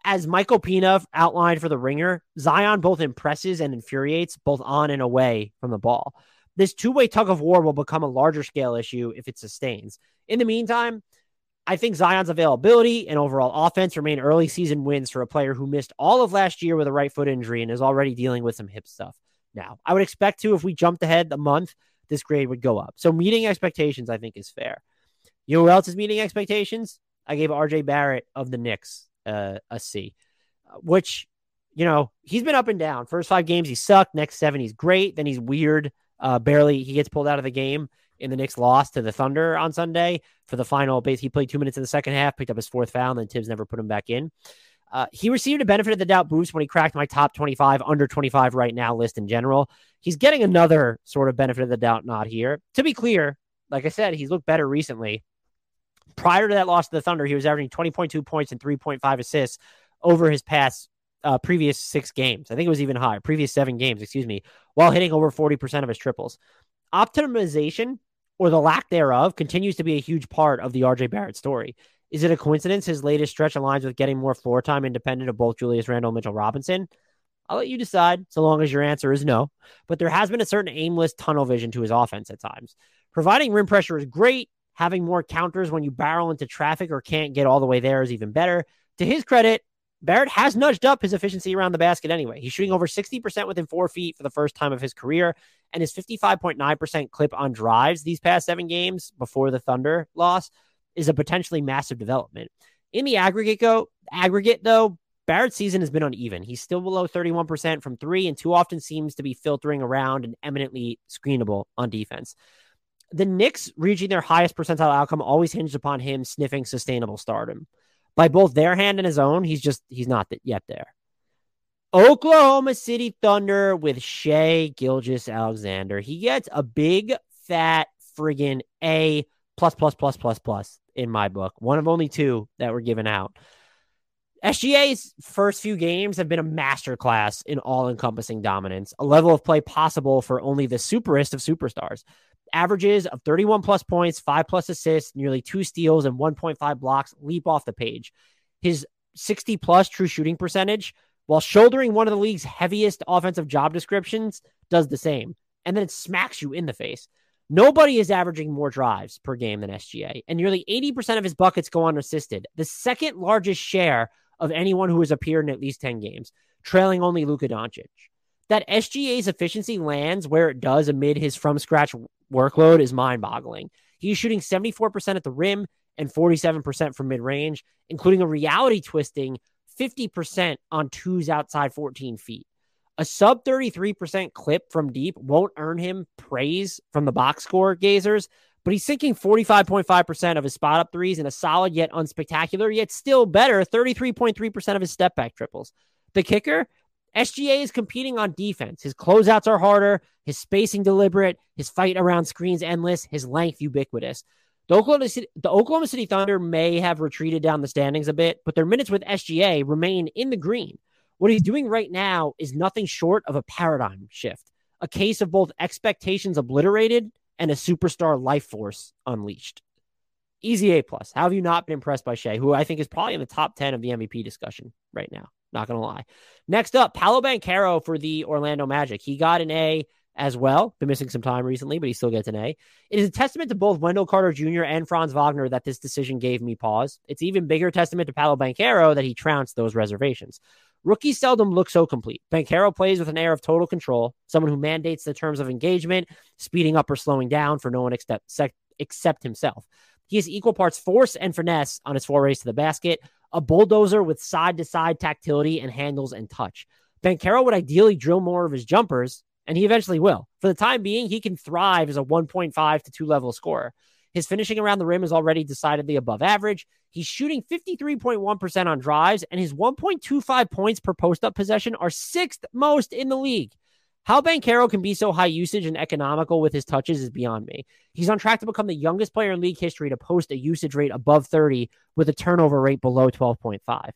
As Michael Pina outlined for the ringer, Zion both impresses and infuriates both on and away from the ball. This two way tug of war will become a larger scale issue if it sustains. In the meantime, I think Zion's availability and overall offense remain early season wins for a player who missed all of last year with a right foot injury and is already dealing with some hip stuff. Now, I would expect to, if we jumped ahead a month, this grade would go up. So meeting expectations, I think, is fair. You know who else is meeting expectations? I gave RJ Barrett of the Knicks uh, a C, which, you know, he's been up and down. First five games, he sucked. Next seven, he's great. Then he's weird. Uh, barely, he gets pulled out of the game in the Knicks loss to the Thunder on Sunday for the final base. He played two minutes in the second half, picked up his fourth foul, and then Thibs never put him back in. Uh, he received a benefit of the doubt boost when he cracked my top 25, under 25 right now list in general. He's getting another sort of benefit of the doubt nod here. To be clear, like I said, he's looked better recently prior to that loss to the Thunder, he was averaging 20.2 points and 3.5 assists over his past uh, previous six games. I think it was even higher, previous seven games, excuse me, while hitting over 40% of his triples. Optimization or the lack thereof continues to be a huge part of the RJ Barrett story. Is it a coincidence his latest stretch aligns with getting more floor time independent of both Julius Randle and Mitchell Robinson? I'll let you decide so long as your answer is no. But there has been a certain aimless tunnel vision to his offense at times. Providing rim pressure is great, having more counters when you barrel into traffic or can't get all the way there is even better. To his credit, Barrett has nudged up his efficiency around the basket anyway. He's shooting over 60% within four feet for the first time of his career, and his 55.9% clip on drives these past seven games before the Thunder loss is a potentially massive development. In the aggregate, go aggregate though, Barrett's season has been uneven. He's still below 31% from three, and too often seems to be filtering around and eminently screenable on defense the Knicks reaching their highest percentile outcome always hinged upon him sniffing sustainable stardom. By both their hand and his own, he's just he's not yet there. Oklahoma City Thunder with Shai Gilgeous-Alexander. He gets a big fat friggin' A plus plus plus plus plus in my book. One of only two that were given out. SGA's first few games have been a masterclass in all encompassing dominance, a level of play possible for only the superest of superstars averages of 31 plus points, five plus assists, nearly two steals, and 1.5 blocks leap off the page. His 60 plus true shooting percentage, while shouldering one of the league's heaviest offensive job descriptions, does the same. And then it smacks you in the face. Nobody is averaging more drives per game than SGA, and nearly 80% of his buckets go unassisted, the second largest share of anyone who has appeared in at least 10 games, trailing only Luka Doncic. That SGA's efficiency lands where it does amid his from scratch workload is mind boggling. He's shooting 74% at the rim and 47% from mid range, including a reality twisting 50% on twos outside 14 feet. A sub 33% clip from deep won't earn him praise from the box score gazers, but he's sinking 45.5% of his spot up threes in a solid yet unspectacular, yet still better 33.3% of his step back triples. The kicker, SGA is competing on defense. His closeouts are harder, his spacing deliberate, his fight around screens endless, his length ubiquitous. The Oklahoma, City, the Oklahoma City Thunder may have retreated down the standings a bit, but their minutes with SGA remain in the green. What he's doing right now is nothing short of a paradigm shift, a case of both expectations obliterated and a superstar life force unleashed. Easy A plus. How have you not been impressed by Shai, who I think is probably in the top 10 of the MVP discussion right now? Not going to lie. Next up, Paolo Banchero for the Orlando Magic. He got an A as well. Been missing some time recently, but he still gets an A. It is a testament to both Wendell Carter Jr. and Franz Wagner that this decision gave me pause. It's even bigger testament to Paolo Banchero that he trounced those reservations. Rookies seldom look so complete. Banchero plays with an air of total control, someone who mandates the terms of engagement, speeding up or slowing down for no one except, except himself. He has equal parts force and finesse on his forays to the basket, a bulldozer with side to side tactility and handles and touch. Banchero would ideally drill more of his jumpers, and he eventually will. For the time being, he can thrive as a 1.5 to 2 level scorer. His finishing around the rim is already decidedly above average. He's shooting 53.1% on drives, and his 1.25 points per post up possession are sixth most in the league. How Banchero can be so high usage and economical with his touches is beyond me. He's on track to become the youngest player in league history to post a usage rate above 30 with a turnover rate below 12.5.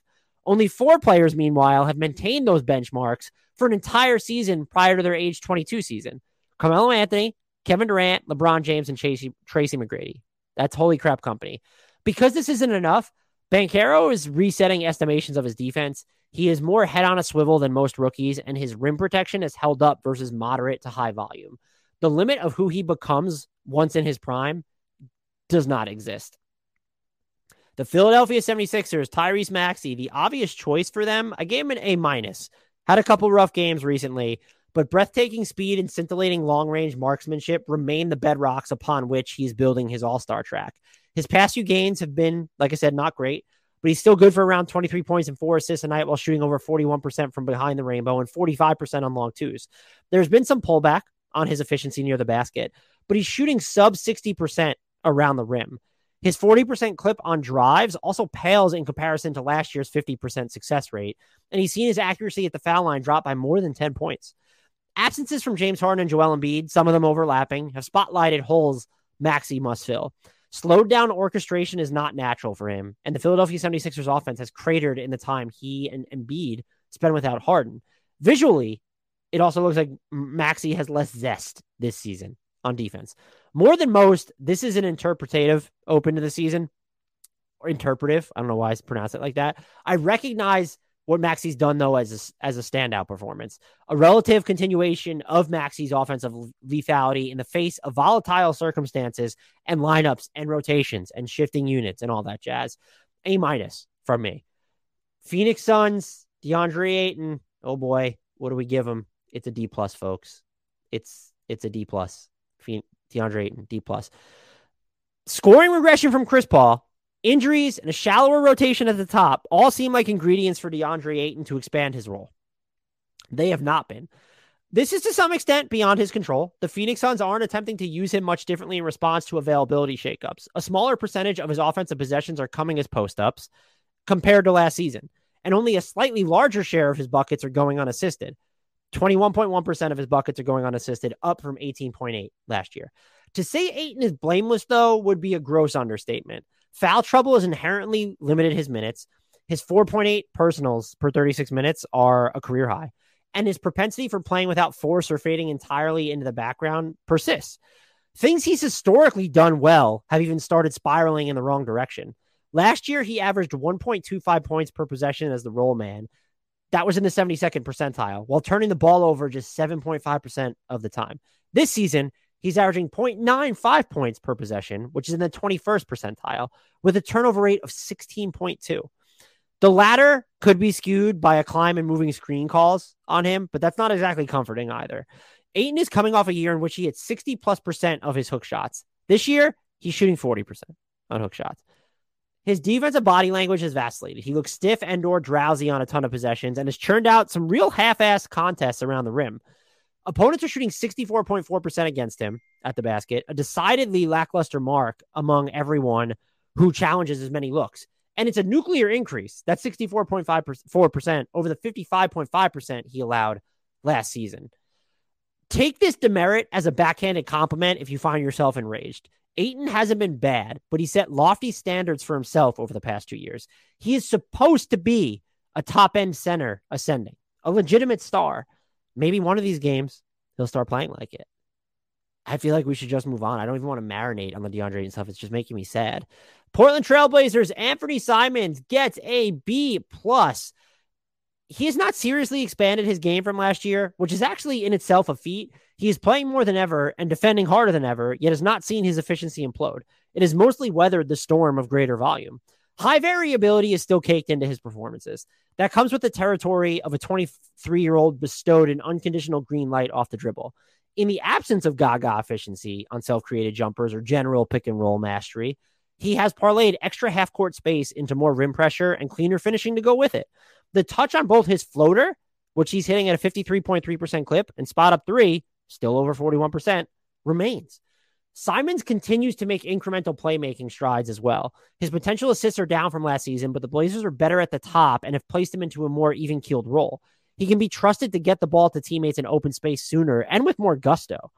Only four players, meanwhile, have maintained those benchmarks for an entire season prior to their age 22 season. Carmelo Anthony, Kevin Durant, LeBron James, and Tracy, Tracy McGrady. That's holy crap company. Because this isn't enough, Banchero is resetting estimations of his defense. He is more head on a swivel than most rookies, and his rim protection is held up versus moderate to high volume. The limit of who he becomes once in his prime does not exist. The Philadelphia 76ers, Tyrese Maxey, the obvious choice for them. I gave him an A minus. Had a couple rough games recently, but breathtaking speed and scintillating long range marksmanship remain the bedrocks upon which he's building his all star track. His past few gains have been, like I said, not great, but he's still good for around 23 points and four assists a night while shooting over 41% from behind the rainbow and 45% on long twos. There's been some pullback on his efficiency near the basket, but he's shooting sub 60% around the rim. His 40% clip on drives also pales in comparison to last year's 50% success rate, and he's seen his accuracy at the foul line drop by more than 10 points. Absences from James Harden and Joel Embiid, some of them overlapping, have spotlighted holes Maxey must fill. Slowed down orchestration is not natural for him, and the Philadelphia 76ers offense has cratered in the time he and Embiid spent without Harden. Visually, it also looks like Maxey has less zest this season on defense. More than most, this is an interpretative open to the season or interpretive. I don't know why I pronounce it like that. I recognize what Maxey's done though as a, as a standout performance, a relative continuation of Maxey's offensive lethality in the face of volatile circumstances and lineups and rotations and shifting units and all that jazz. A minus from me. Phoenix Suns, DeAndre Ayton. Oh boy, what do we give him? It's a D plus, folks. It's it's a D plus. DeAndre Ayton, D plus. Scoring regression from Chris Paul, injuries, and a shallower rotation at the top all seem like ingredients for DeAndre Ayton to expand his role. They have not been. This is to some extent beyond his control. The Phoenix Suns aren't attempting to use him much differently in response to availability shakeups. A smaller percentage of his offensive possessions are coming as post ups compared to last season, and only a slightly larger share of his buckets are going unassisted. 21.1% of his buckets are going unassisted, up from 18.8 last year. To say Ayton is blameless, though, would be a gross understatement. Foul trouble has inherently limited his minutes. His 4.8 personals per 36 minutes are a career high, and his propensity for playing without force or fading entirely into the background persists. Things he's historically done well have even started spiraling in the wrong direction. Last year, he averaged 1.25 points per possession as the role man, that was in the 72nd percentile, while turning the ball over just 7.5% of the time. This season, he's averaging 0.95 points per possession, which is in the 21st percentile, with a turnover rate of 16.2. The latter could be skewed by a climb and moving screen calls on him, but that's not exactly comforting either. Ayton is coming off a year in which he hit 60 plus percent of his hook shots. This year, he's shooting 40% on hook shots. His defensive body language has vacillated. He looks stiff and or drowsy on a ton of possessions and has churned out some real half-ass contests around the rim. Opponents are shooting 64.4% against him at the basket, a decidedly lackluster mark among everyone who challenges as many looks. And it's a nuclear increase. That's 64.54% over the 55.5% he allowed last season. Take this demerit as a backhanded compliment if you find yourself enraged. Ayton hasn't been bad, but he set lofty standards for himself over the past two years. He is supposed to be a top end center ascending, a legitimate star. Maybe one of these games he'll start playing like it. I feel like we should just move on. I don't even want to marinate on the DeAndre Ayton stuff. It's just making me sad. Portland Trailblazers, Anthony Simons gets a B plus. He has not seriously expanded his game from last year, which is actually in itself a feat. He is playing more than ever and defending harder than ever, yet has not seen his efficiency implode. It has mostly weathered the storm of greater volume. High variability is still caked into his performances. That comes with the territory of a 23 year old bestowed an unconditional green light off the dribble. In the absence of gaga efficiency on self created jumpers or general pick and roll mastery, he has parlayed extra half court space into more rim pressure and cleaner finishing to go with it. The touch on both his floater, which he's hitting at a 53.3% clip, and spot up three, still over 41%, remains. Simons continues to make incremental playmaking strides as well. His potential assists are down from last season, but the Blazers are better at the top and have placed him into a more even keeled role. He can be trusted to get the ball to teammates in open space sooner and with more gusto.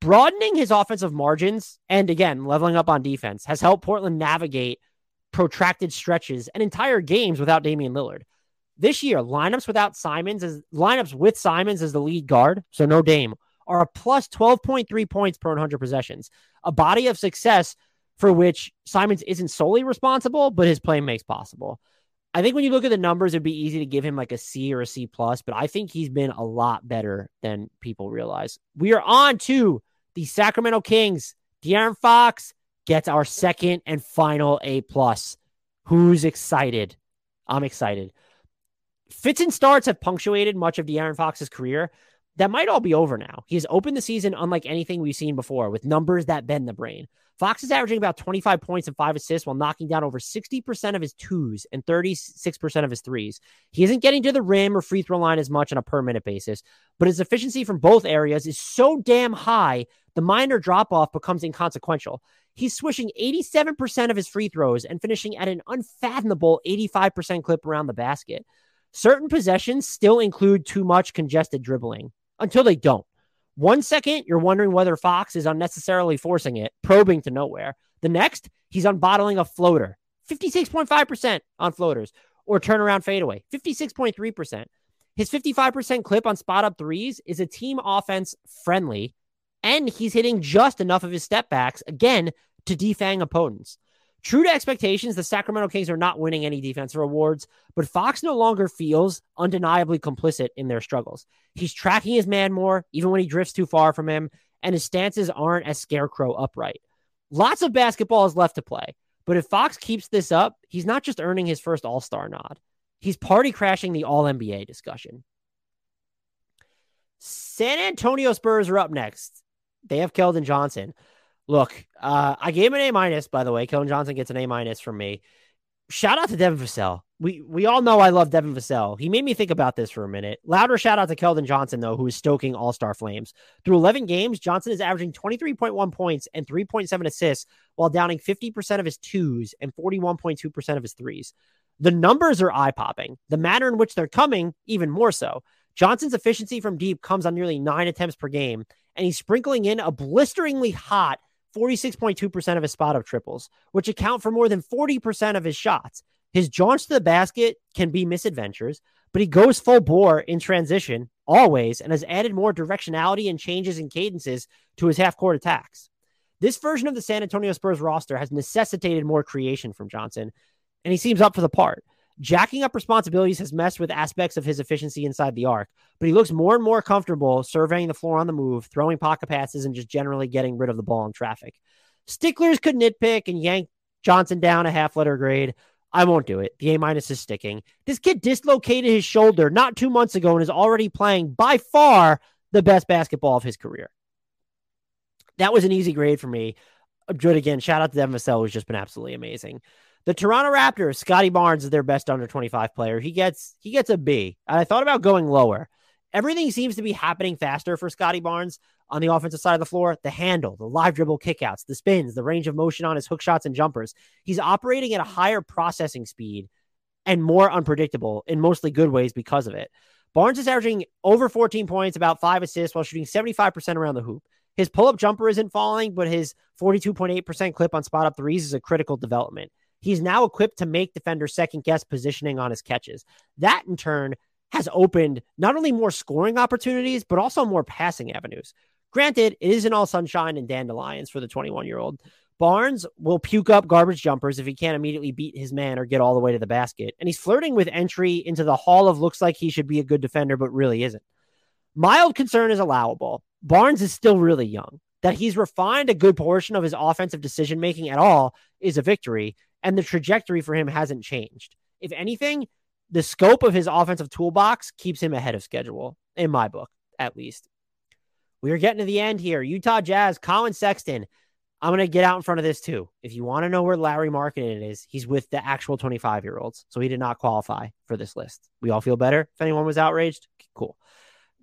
Broadening his offensive margins and again, leveling up on defense has helped Portland navigate protracted stretches and entire games without Damian Lillard. This year, lineups without Simons as lineups with Simons as the lead guard, so no Dame, are a plus 12.3 points per 100 possessions. A body of success for which Simons isn't solely responsible, but his play makes possible. I think when you look at the numbers, it'd be easy to give him like a C or a C plus, but I think he's been a lot better than people realize. We are on to the Sacramento Kings. De'Aaron Fox gets our second and final A plus. Who's excited? I'm excited. Fits and starts have punctuated much of De'Aaron Fox's career. That might all be over now. He has opened the season unlike anything we've seen before with numbers that bend the brain. Fox is averaging about 25 points and five assists while knocking down over 60% of his twos and 36% of his threes. He isn't getting to the rim or free throw line as much on a per minute basis, but his efficiency from both areas is so damn high, the minor drop off becomes inconsequential. He's swishing 87% of his free throws and finishing at an unfathomable 85% clip around the basket. Certain possessions still include too much congested dribbling until they don't. One second, you're wondering whether Fox is unnecessarily forcing it, probing to nowhere. The next, he's unbottling a floater, 56.5% on floaters, or turnaround fadeaway, 56.3%. His 55% clip on spot up threes is a team offense friendly, and he's hitting just enough of his step backs, again, to defang opponents. True to expectations, the Sacramento Kings are not winning any defensive awards, but Fox no longer feels undeniably complicit in their struggles. He's tracking his man more, even when he drifts too far from him, and his stances aren't as scarecrow upright. Lots of basketball is left to play, but if Fox keeps this up, he's not just earning his first All Star nod, he's party crashing the All NBA discussion. San Antonio Spurs are up next. They have Keldon Johnson. Look, uh, I gave him an A minus, by the way. Keldon Johnson gets an A minus from me. Shout out to Devin Vassell. We we all know I love Devin Vassell. He made me think about this for a minute. Louder shout out to Keldon Johnson, though, who is stoking all star flames. Through 11 games, Johnson is averaging 23.1 points and 3.7 assists while downing 50% of his twos and 41.2% of his threes. The numbers are eye popping. The manner in which they're coming, even more so. Johnson's efficiency from deep comes on nearly nine attempts per game, and he's sprinkling in a blisteringly hot 46.2% of his spot up triples, which account for more than 40% of his shots. His jaunts to the basket can be misadventures, but he goes full bore in transition always and has added more directionality and changes in cadences to his half court attacks. This version of the San Antonio Spurs roster has necessitated more creation from Johnson, and he seems up for the part. Jacking up responsibilities has messed with aspects of his efficiency inside the arc, but he looks more and more comfortable surveying the floor on the move, throwing pocket passes, and just generally getting rid of the ball in traffic. Sticklers could nitpick and yank Johnson down a half letter grade. I won't do it. The A minus is sticking. This kid dislocated his shoulder not two months ago and is already playing by far the best basketball of his career. That was an easy grade for me. Good again. Shout out to Devin Vassell, who's just been absolutely amazing. The Toronto Raptors, Scottie Barnes is their best under 25 player. He gets he gets a B. I thought about going lower. Everything seems to be happening faster for Scottie Barnes on the offensive side of the floor. The handle, the live dribble kickouts, the spins, the range of motion on his hook shots and jumpers. He's operating at a higher processing speed and more unpredictable in mostly good ways because of it. Barnes is averaging over 14 points, about five assists, while shooting 75% around the hoop. His pull up jumper isn't falling, but his 42.8% clip on spot up threes is a critical development. He's now equipped to make defenders second guess positioning on his catches. That in turn has opened not only more scoring opportunities, but also more passing avenues. Granted, it isn't all sunshine and dandelions for the 21 year old. Barnes will puke up garbage jumpers if he can't immediately beat his man or get all the way to the basket. And he's flirting with entry into the hall of looks like he should be a good defender, but really isn't. Mild concern is allowable. Barnes is still really young. That he's refined a good portion of his offensive decision making at all is a victory, and the trajectory for him hasn't changed. If anything, the scope of his offensive toolbox keeps him ahead of schedule, in my book, at least. We are getting to the end here. Utah Jazz, Collin Sexton. I'm going to get out in front of this too. If you want to know where Lauri Markkanen is, he's with the actual 25 year olds. So he did not qualify for this list. We all feel better if anyone was outraged. Cool.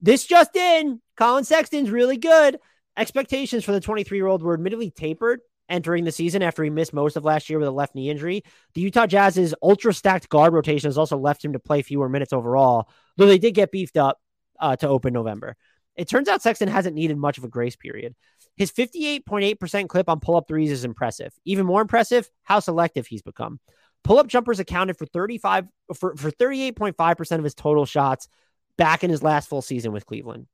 This just in Collin Sexton's really good. Expectations for the 23 year old were admittedly tapered entering the season after he missed most of last year with a left knee injury. The Utah Jazz's ultra stacked guard rotation has also left him to play fewer minutes overall, though they did get beefed up uh, to open November. It turns out Sexton hasn't needed much of a grace period. His 58.8% clip on pull up threes is impressive. Even more impressive, how selective he's become. Pull up jumpers accounted for 35 for, for 38.5% of his total shots back in his last full season with Cleveland.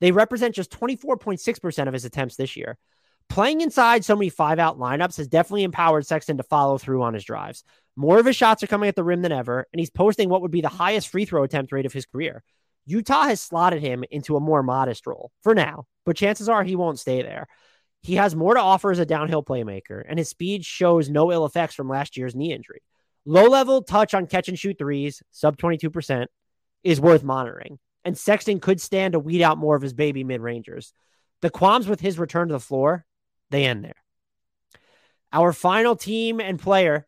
They represent just 24.6% of his attempts this year. Playing inside so many five out lineups has definitely empowered Sexton to follow through on his drives. More of his shots are coming at the rim than ever, and he's posting what would be the highest free throw attempt rate of his career. Utah has slotted him into a more modest role for now, but chances are he won't stay there. He has more to offer as a downhill playmaker, and his speed shows no ill effects from last year's knee injury. Low level touch on catch and shoot threes, sub 22%, is worth monitoring, and Sexton could stand to weed out more of his baby mid rangers. The qualms with his return to the floor, they end there. Our final team and player,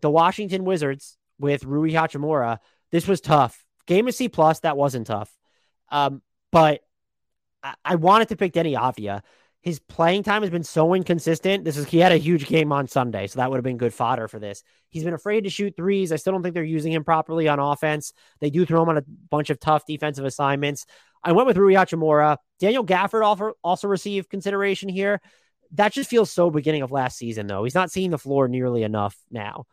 the Washington Wizards, with Rui Hachimura. This was tough Game of C plus, that wasn't tough. Um, but I-, I wanted to pick Deni Avdija. His playing time has been so inconsistent. This is he had a huge game on Sunday, so that would have been good fodder for this. He's been afraid to shoot threes. I still don't think they're using him properly on offense. They do throw him on a bunch of tough defensive assignments. I went with Rui Hachimura. Daniel Gafford also received consideration here. That just feels so beginning of last season, though. He's not seeing the floor nearly enough now.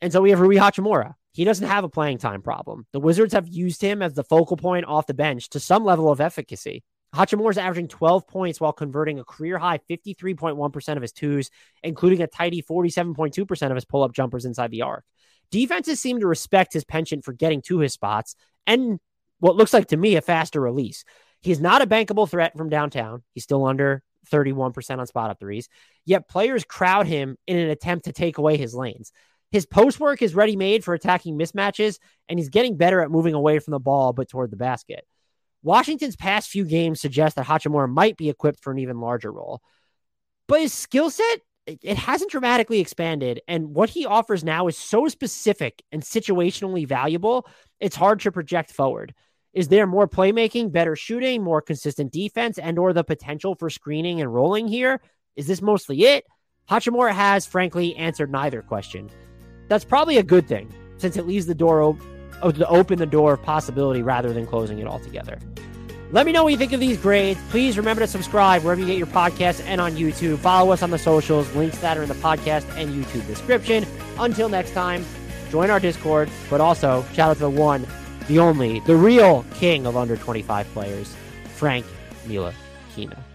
And so we have Rui Hachimura. He doesn't have a playing time problem. The Wizards have used him as the focal point off the bench to some level of efficacy. Hachimura is averaging 12 points while converting a career high 53.1% of his twos, including a tidy 47.2% of his pull up jumpers inside the arc. Defenses seem to respect his penchant for getting to his spots and what looks like to me a faster release. He's not a bankable threat from downtown. He's still under 31% on spot up threes, yet players crowd him in an attempt to take away his lanes. His post work is ready made for attacking mismatches, and he's getting better at moving away from the ball but toward the basket. Washington's past few games suggest that Hachimura might be equipped for an even larger role. But his skill set, it hasn't dramatically expanded. And what he offers now is so specific and situationally valuable, it's hard to project forward. Is there more playmaking, better shooting, more consistent defense, and or the potential for screening and rolling here? Is this mostly it? Hachimura has, frankly, answered neither question that's probably a good thing since it leaves the door open to open the door of possibility rather than closing it altogether. Let me know what you think of these grades. Please remember to subscribe wherever you get your podcasts and on YouTube. Follow us on the socials, links that are in the podcast and YouTube description. Until next time, join our Discord, but also shout out to the one, the only, the real king of under 25 players, Frank Mila Kina.